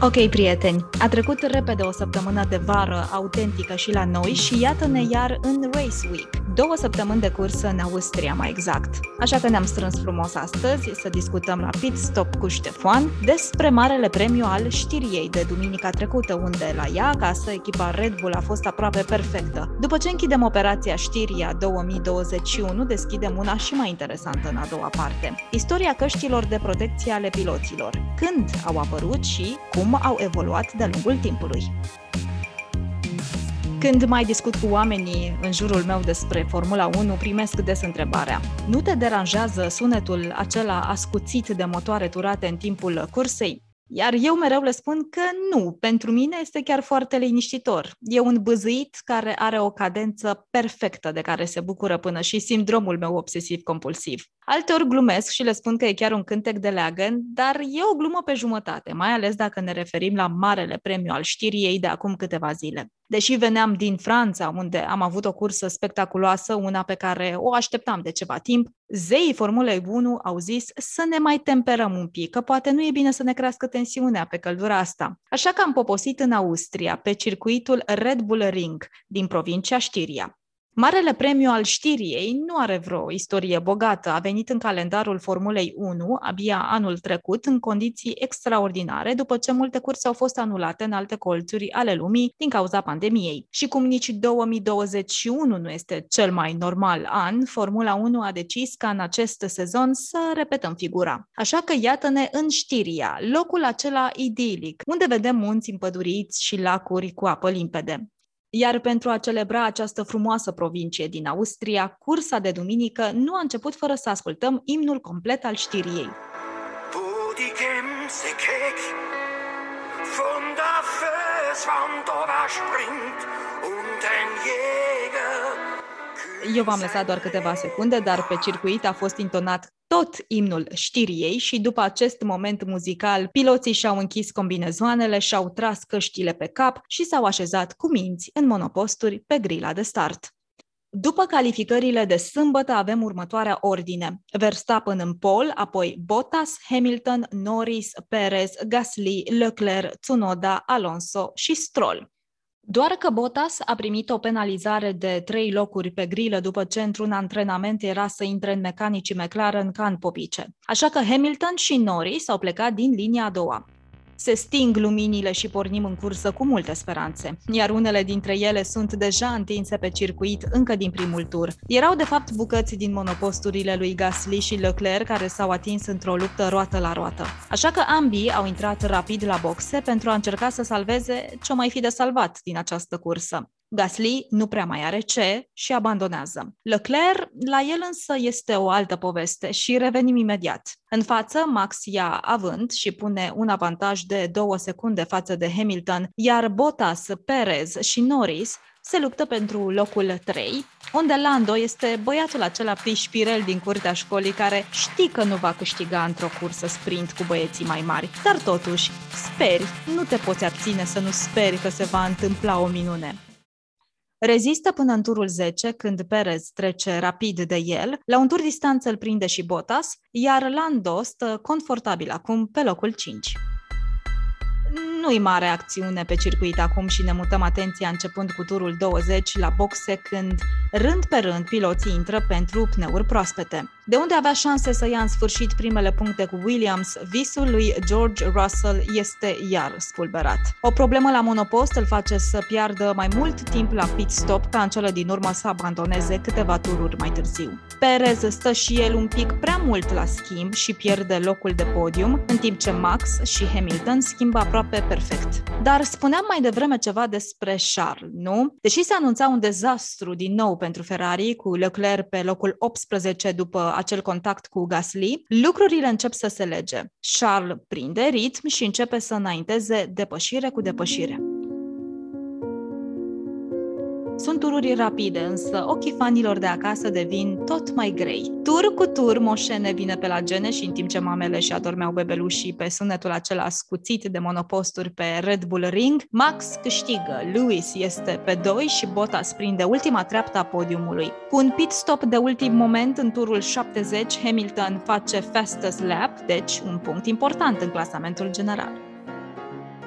Ok, prieteni, a trecut repede o săptămână de vară autentică și la noi și iată-ne iar în Race Week, două săptămâni de cursă în Austria mai exact. Așa că ne-am strâns frumos astăzi să discutăm la Pit Stop cu Ștefan despre marele premiu al știriei de duminica trecută, unde la ea acasă echipa Red Bull a fost aproape perfectă. După ce închidem operația Știria 2021, deschidem una și mai interesantă în a doua parte. Istoria căștilor de protecție ale piloților. Când au apărut și cum cum au evoluat de-a lungul timpului. Când mai discut cu oamenii în jurul meu despre Formula 1, primesc des întrebarea. Nu te deranjează sunetul acela ascuțit de motoare turate în timpul cursei? Iar eu mereu le spun că nu, pentru mine este chiar foarte liniștitor. E un băzâit care are o cadență perfectă de care se bucură până și sindromul meu obsesiv-compulsiv. Alteori glumesc și le spun că e chiar un cântec de leagăn, dar e o glumă pe jumătate, mai ales dacă ne referim la marele premiu al știriei de acum câteva zile. Deși veneam din Franța, unde am avut o cursă spectaculoasă, una pe care o așteptam de ceva timp, zeii Formulei 1 au zis să ne mai temperăm un pic, că poate nu e bine să ne crească tensiunea pe căldura asta. Așa că am poposit în Austria, pe circuitul Red Bull Ring, din provincia Știria. Marele premiu al știriei nu are vreo istorie bogată. A venit în calendarul Formulei 1 abia anul trecut, în condiții extraordinare, după ce multe curse au fost anulate în alte colțuri ale lumii din cauza pandemiei. Și cum nici 2021 nu este cel mai normal an, Formula 1 a decis ca în acest sezon să repetăm figura. Așa că iată-ne în Știria, locul acela idilic, unde vedem munți împăduriți și lacuri cu apă limpede. Iar pentru a celebra această frumoasă provincie din Austria, cursa de duminică nu a început fără să ascultăm imnul complet al știriei. Eu v-am lăsat doar câteva secunde, dar pe circuit a fost intonat tot imnul știriei și după acest moment muzical, piloții și-au închis combinezoanele, și-au tras căștile pe cap și s-au așezat cu minți în monoposturi pe grila de start. După calificările de sâmbătă avem următoarea ordine. Verstappen în pol, apoi Bottas, Hamilton, Norris, Perez, Gasly, Leclerc, Tsunoda, Alonso și Stroll. Doar că Bottas a primit o penalizare de trei locuri pe grilă după ce într-un antrenament era să intre în mecanicii McLaren ca în popice. Așa că Hamilton și Norris au plecat din linia a doua. Se sting luminile și pornim în cursă cu multe speranțe, iar unele dintre ele sunt deja întinse pe circuit încă din primul tur. Erau de fapt bucăți din monoposturile lui Gasly și Leclerc care s-au atins într-o luptă roată la roată. Așa că ambii au intrat rapid la boxe pentru a încerca să salveze ce mai fi de salvat din această cursă. Gasly nu prea mai are ce și abandonează. Leclerc, la el însă este o altă poveste și revenim imediat. În față, Max ia avânt și pune un avantaj de două secunde față de Hamilton, iar Bottas, Perez și Norris se luptă pentru locul 3, unde Lando este băiatul acela pișpirel din curtea școlii care știi că nu va câștiga într-o cursă sprint cu băieții mai mari, dar totuși speri, nu te poți abține să nu speri că se va întâmpla o minune. Rezistă până în turul 10, când Perez trece rapid de el, la un tur distanță îl prinde și Bottas, iar Lando stă confortabil acum pe locul 5 nu-i mare acțiune pe circuit acum și ne mutăm atenția începând cu turul 20 la boxe când, rând pe rând, piloții intră pentru pneuri proaspete. De unde avea șanse să ia în sfârșit primele puncte cu Williams, visul lui George Russell este iar spulberat. O problemă la monopost îl face să piardă mai mult timp la pit stop ca în cele din urmă să abandoneze câteva tururi mai târziu. Perez stă și el un pic prea mult la schimb și pierde locul de podium, în timp ce Max și Hamilton schimbă aproape perfect. Dar spuneam mai devreme ceva despre Charles, nu? Deși se anunța un dezastru din nou pentru Ferrari, cu Leclerc pe locul 18 după acel contact cu Gasly, lucrurile încep să se lege. Charles prinde ritm și începe să înainteze depășire cu depășire. Sunt tururi rapide, însă ochii fanilor de acasă devin tot mai grei. Tur cu tur, moșene vine pe la gene și în timp ce mamele și adormeau bebelușii pe sunetul acela scuțit de monoposturi pe Red Bull Ring, Max câștigă, Lewis este pe 2 și Bottas prinde ultima treaptă a podiumului. Cu un pit stop de ultim moment în turul 70, Hamilton face fastest lap, deci un punct important în clasamentul general.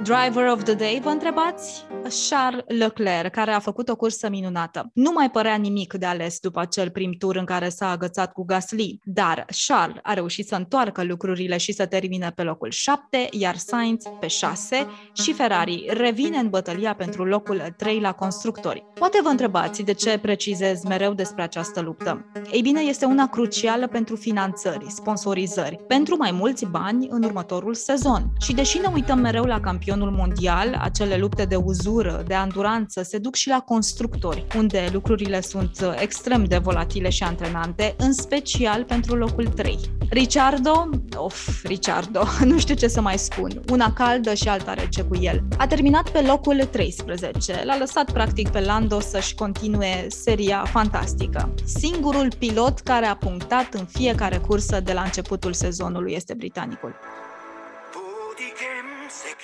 Driver of the Day, vă întrebați? Charles Leclerc, care a făcut o cursă minunată. Nu mai părea nimic de ales după acel prim tur în care s-a agățat cu Gasly, dar Charles a reușit să întoarcă lucrurile și să termine pe locul 7, iar Sainz pe 6 și Ferrari revine în bătălia pentru locul 3 la constructori. Poate vă întrebați de ce precizez mereu despre această luptă. Ei bine, este una crucială pentru finanțări, sponsorizări, pentru mai mulți bani în următorul sezon. Și deși ne uităm mereu la campionul mondial, acele lupte de uzură, de anduranță, se duc și la constructori, unde lucrurile sunt extrem de volatile și antrenante, în special pentru locul 3. Ricciardo, of, Ricciardo, nu știu ce să mai spun, una caldă și alta rece cu el. A terminat pe locul 13, l-a lăsat practic pe Lando să-și continue seria fantastică. Singurul pilot care a punctat în fiecare cursă de la începutul sezonului este britanicul.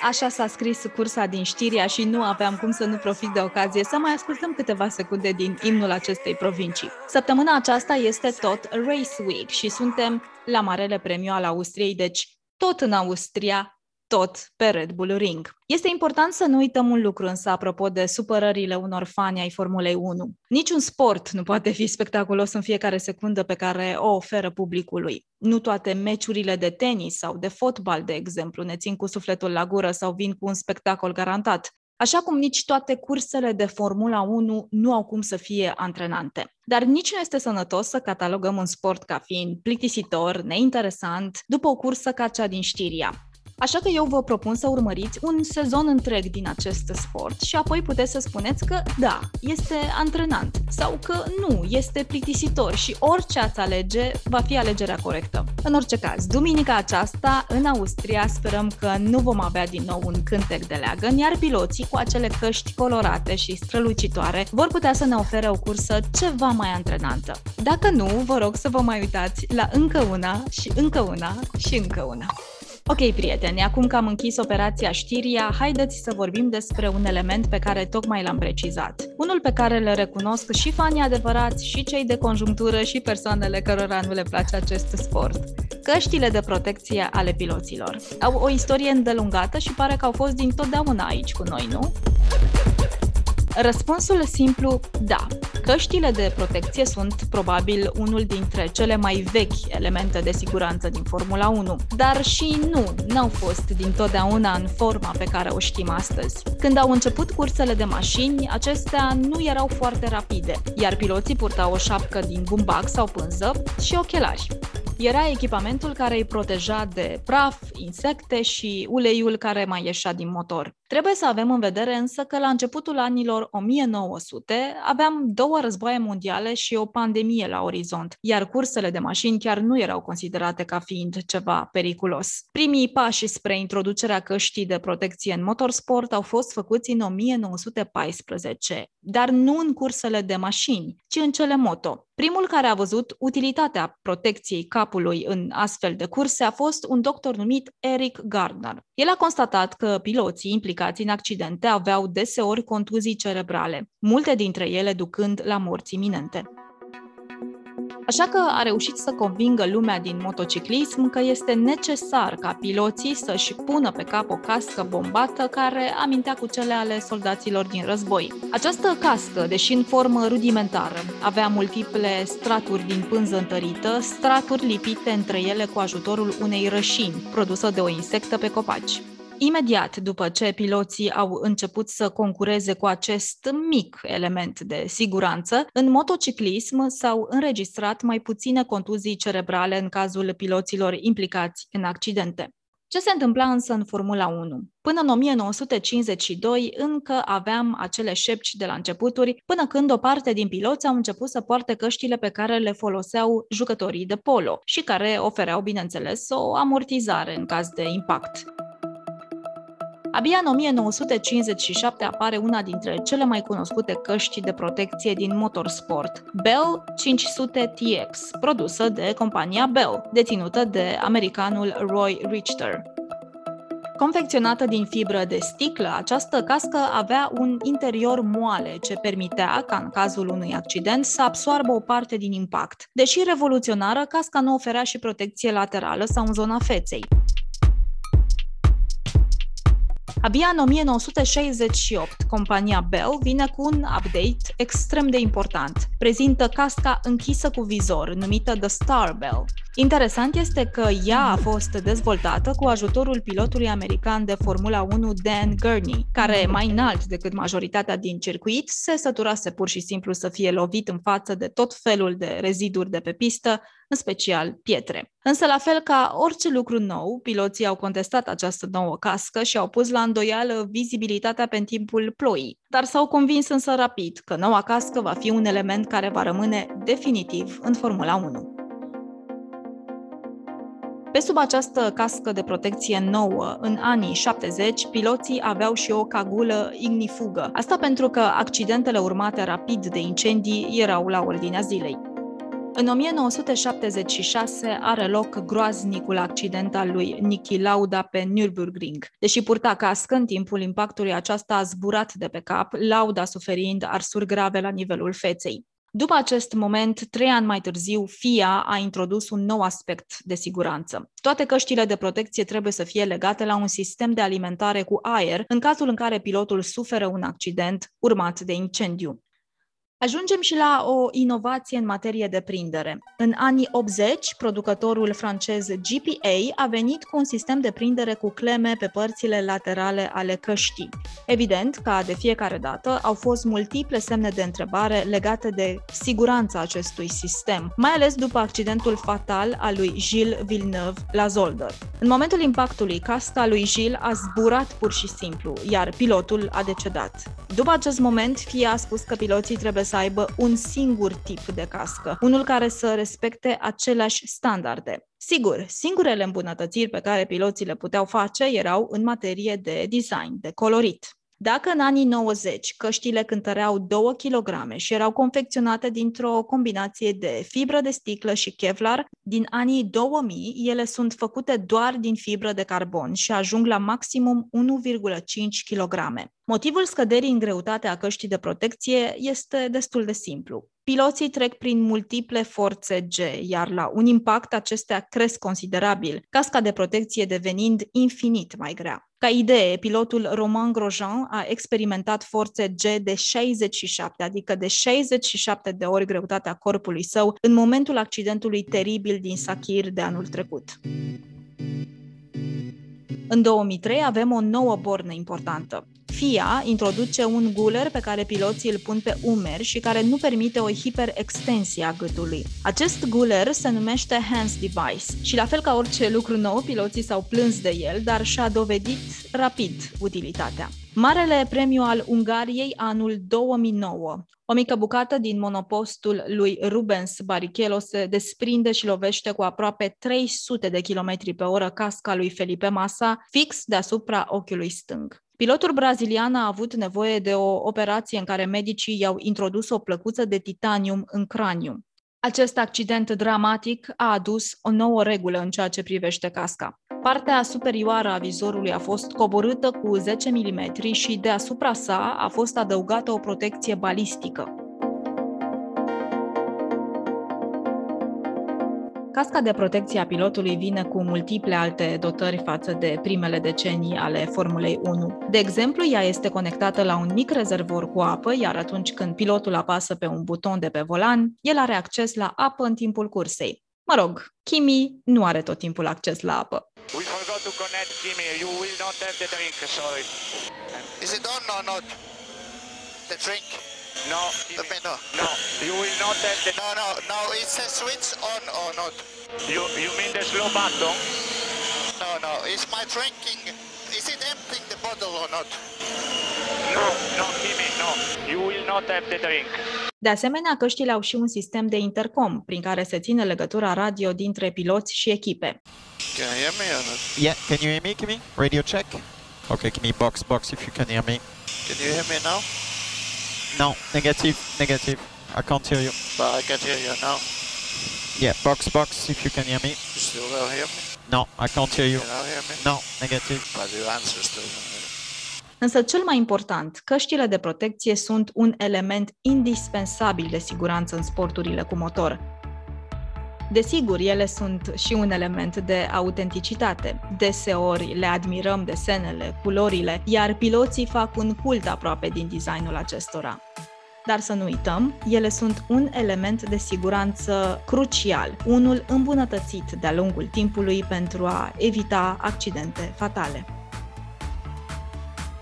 Așa s-a scris cursa din Știria și nu aveam cum să nu profit de ocazie să mai ascultăm câteva secunde din imnul acestei provincii. Săptămâna aceasta este tot Race Week și suntem la Marele Premiu al Austriei, deci tot în Austria, tot pe Red Bull Ring. Este important să nu uităm un lucru însă apropo de supărările unor fani ai Formulei 1. Niciun sport nu poate fi spectaculos în fiecare secundă pe care o oferă publicului. Nu toate meciurile de tenis sau de fotbal, de exemplu, ne țin cu sufletul la gură sau vin cu un spectacol garantat. Așa cum nici toate cursele de Formula 1 nu au cum să fie antrenante. Dar nici nu este sănătos să catalogăm un sport ca fiind plictisitor, neinteresant, după o cursă ca cea din Știria. Așa că eu vă propun să urmăriți un sezon întreg din acest sport și apoi puteți să spuneți că da, este antrenant sau că nu, este plictisitor și orice ați alege va fi alegerea corectă. În orice caz, duminica aceasta în Austria sperăm că nu vom avea din nou un cântec de leagăn, iar piloții cu acele căști colorate și strălucitoare vor putea să ne ofere o cursă ceva mai antrenantă. Dacă nu, vă rog să vă mai uitați la încă una și încă una și încă una. Ok, prieteni, acum că am închis operația știria, haideți să vorbim despre un element pe care tocmai l-am precizat. Unul pe care le recunosc și fanii adevărați, și cei de conjunctură, și persoanele cărora nu le place acest sport. Căștile de protecție ale piloților. Au o istorie îndelungată și pare că au fost din totdeauna aici cu noi, nu? Răspunsul simplu, da. Căștile de protecție sunt probabil unul dintre cele mai vechi elemente de siguranță din Formula 1, dar și nu, n-au fost din totdeauna în forma pe care o știm astăzi. Când au început cursele de mașini, acestea nu erau foarte rapide, iar piloții purtau o șapcă din bumbac sau pânză și ochelari era echipamentul care îi proteja de praf, insecte și uleiul care mai ieșea din motor. Trebuie să avem în vedere însă că la începutul anilor 1900 aveam două războaie mondiale și o pandemie la orizont, iar cursele de mașini chiar nu erau considerate ca fiind ceva periculos. Primii pași spre introducerea căștii de protecție în motorsport au fost făcuți în 1914, dar nu în cursele de mașini, ci în cele moto. Primul care a văzut utilitatea protecției capului în astfel de curse a fost un doctor numit Eric Gardner. El a constatat că piloții implicați în accidente aveau deseori contuzii cerebrale, multe dintre ele ducând la morți iminente. Așa că a reușit să convingă lumea din motociclism că este necesar ca piloții să-și pună pe cap o cască bombată care amintea cu cele ale soldaților din război. Această cască, deși în formă rudimentară, avea multiple straturi din pânză întărită, straturi lipite între ele cu ajutorul unei rășini, produsă de o insectă pe copaci. Imediat după ce piloții au început să concureze cu acest mic element de siguranță, în motociclism s-au înregistrat mai puține contuzii cerebrale în cazul piloților implicați în accidente. Ce se întâmpla însă în Formula 1? Până în 1952 încă aveam acele șepci de la începuturi, până când o parte din piloți au început să poarte căștile pe care le foloseau jucătorii de polo și care ofereau, bineînțeles, o amortizare în caz de impact. Abia în 1957 apare una dintre cele mai cunoscute căști de protecție din motorsport, Bell 500 TX, produsă de compania Bell, deținută de americanul Roy Richter. Confecționată din fibră de sticlă, această cască avea un interior moale ce permitea, ca în cazul unui accident, să absoarbă o parte din impact. Deși revoluționară, casca nu oferea și protecție laterală sau în zona feței. Abia în 1968, compania Bell vine cu un update extrem de important. Prezintă casca închisă cu vizor, numită The Star Bell. Interesant este că ea a fost dezvoltată cu ajutorul pilotului american de Formula 1 Dan Gurney, care, mai înalt decât majoritatea din circuit, se săturase pur și simplu să fie lovit în față de tot felul de reziduri de pe pistă, în special pietre. Însă, la fel ca orice lucru nou, piloții au contestat această nouă cască și au pus la îndoială vizibilitatea pe timpul ploii, dar s-au convins însă rapid că noua cască va fi un element care va rămâne definitiv în Formula 1. Pe sub această cască de protecție nouă, în anii 70, piloții aveau și o cagulă ignifugă. Asta pentru că accidentele urmate rapid de incendii erau la ordinea zilei. În 1976 are loc groaznicul accident al lui Niki Lauda pe Nürburgring. Deși purta cască, în timpul impactului aceasta a zburat de pe cap, Lauda suferind arsuri grave la nivelul feței. După acest moment, trei ani mai târziu, FIA a introdus un nou aspect de siguranță. Toate căștile de protecție trebuie să fie legate la un sistem de alimentare cu aer în cazul în care pilotul suferă un accident urmat de incendiu. Ajungem și la o inovație în materie de prindere. În anii 80, producătorul francez GPA a venit cu un sistem de prindere cu cleme pe părțile laterale ale căștii. Evident, ca de fiecare dată, au fost multiple semne de întrebare legate de siguranța acestui sistem, mai ales după accidentul fatal al lui Gilles Villeneuve la Zolder. În momentul impactului, casca lui Gilles a zburat pur și simplu, iar pilotul a decedat. După acest moment, FIA a spus că piloții trebuie să aibă un singur tip de cască, unul care să respecte aceleași standarde. Sigur, singurele îmbunătățiri pe care piloții le puteau face erau în materie de design, de colorit. Dacă în anii 90 căștile cântăreau 2 kg și erau confecționate dintr-o combinație de fibră de sticlă și Kevlar, din anii 2000 ele sunt făcute doar din fibră de carbon și ajung la maximum 1,5 kg. Motivul scăderii în greutate a căștii de protecție este destul de simplu. Piloții trec prin multiple forțe G, iar la un impact acestea cresc considerabil, casca de protecție devenind infinit mai grea. Ca idee, pilotul Romain Grosjean a experimentat forțe G de 67, adică de 67 de ori greutatea corpului său, în momentul accidentului teribil din Sakir de anul trecut. În 2003 avem o nouă bornă importantă. FIA introduce un guler pe care piloții îl pun pe umeri și care nu permite o hiperextensie a gâtului. Acest guler se numește Hands Device și la fel ca orice lucru nou, piloții s-au plâns de el, dar și-a dovedit rapid utilitatea. Marele premiu al Ungariei anul 2009. O mică bucată din monopostul lui Rubens Barrichello se desprinde și lovește cu aproape 300 de km pe oră casca lui Felipe Massa, fix deasupra ochiului stâng. Pilotul brazilian a avut nevoie de o operație în care medicii i-au introdus o plăcuță de titanium în craniu. Acest accident dramatic a adus o nouă regulă în ceea ce privește casca. Partea superioară a vizorului a fost coborâtă cu 10 mm și deasupra sa a fost adăugată o protecție balistică. Casca de protecție a pilotului vine cu multiple alte dotări față de primele decenii ale Formulei 1. De exemplu, ea este conectată la un mic rezervor cu apă, iar atunci când pilotul apasă pe un buton de pe volan, el are acces la apă în timpul cursei. Mă rog, Kimi nu are tot timpul acces la apă. We forgot to connect Kimi. You will not have the drink, sorry. Is it on or not? The drink? No, Kimi. no. No, you will not have the... No, no, no, it's a switch on or not. You, you mean the slow button? No, no, is my drinking... Is it emptying the bottle or not? No, no, Kimi, no. You will not have the drink. De asemenea, căștile au și un sistem de intercom, prin care se ține legătura radio dintre piloți și echipe. Can you hear me or not? Yeah, can you hear me, Kimi? Radio check. Okay, Kimi, box, box if you can hear me. Can you hear me now? No, negative, negative. I can't hear you. But I can hear you now. Yeah, box, box if you can hear me. You still don't hear me? No, I can't hear you. You don't hear me? No, negative. But your answer still Însă cel mai important, căștile de protecție sunt un element indispensabil de siguranță în sporturile cu motor. Desigur, ele sunt și un element de autenticitate. Deseori le admirăm desenele, culorile, iar piloții fac un cult aproape din designul acestora. Dar să nu uităm, ele sunt un element de siguranță crucial, unul îmbunătățit de-a lungul timpului pentru a evita accidente fatale.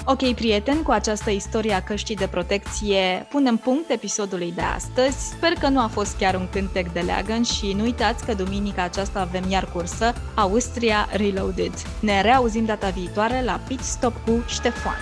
Ok, prieteni, cu această istorie a căștii de protecție punem punct episodului de astăzi. Sper că nu a fost chiar un cântec de leagăn și nu uitați că duminica aceasta avem iar cursă Austria Reloaded. Ne reauzim data viitoare la Pit Stop cu Ștefan.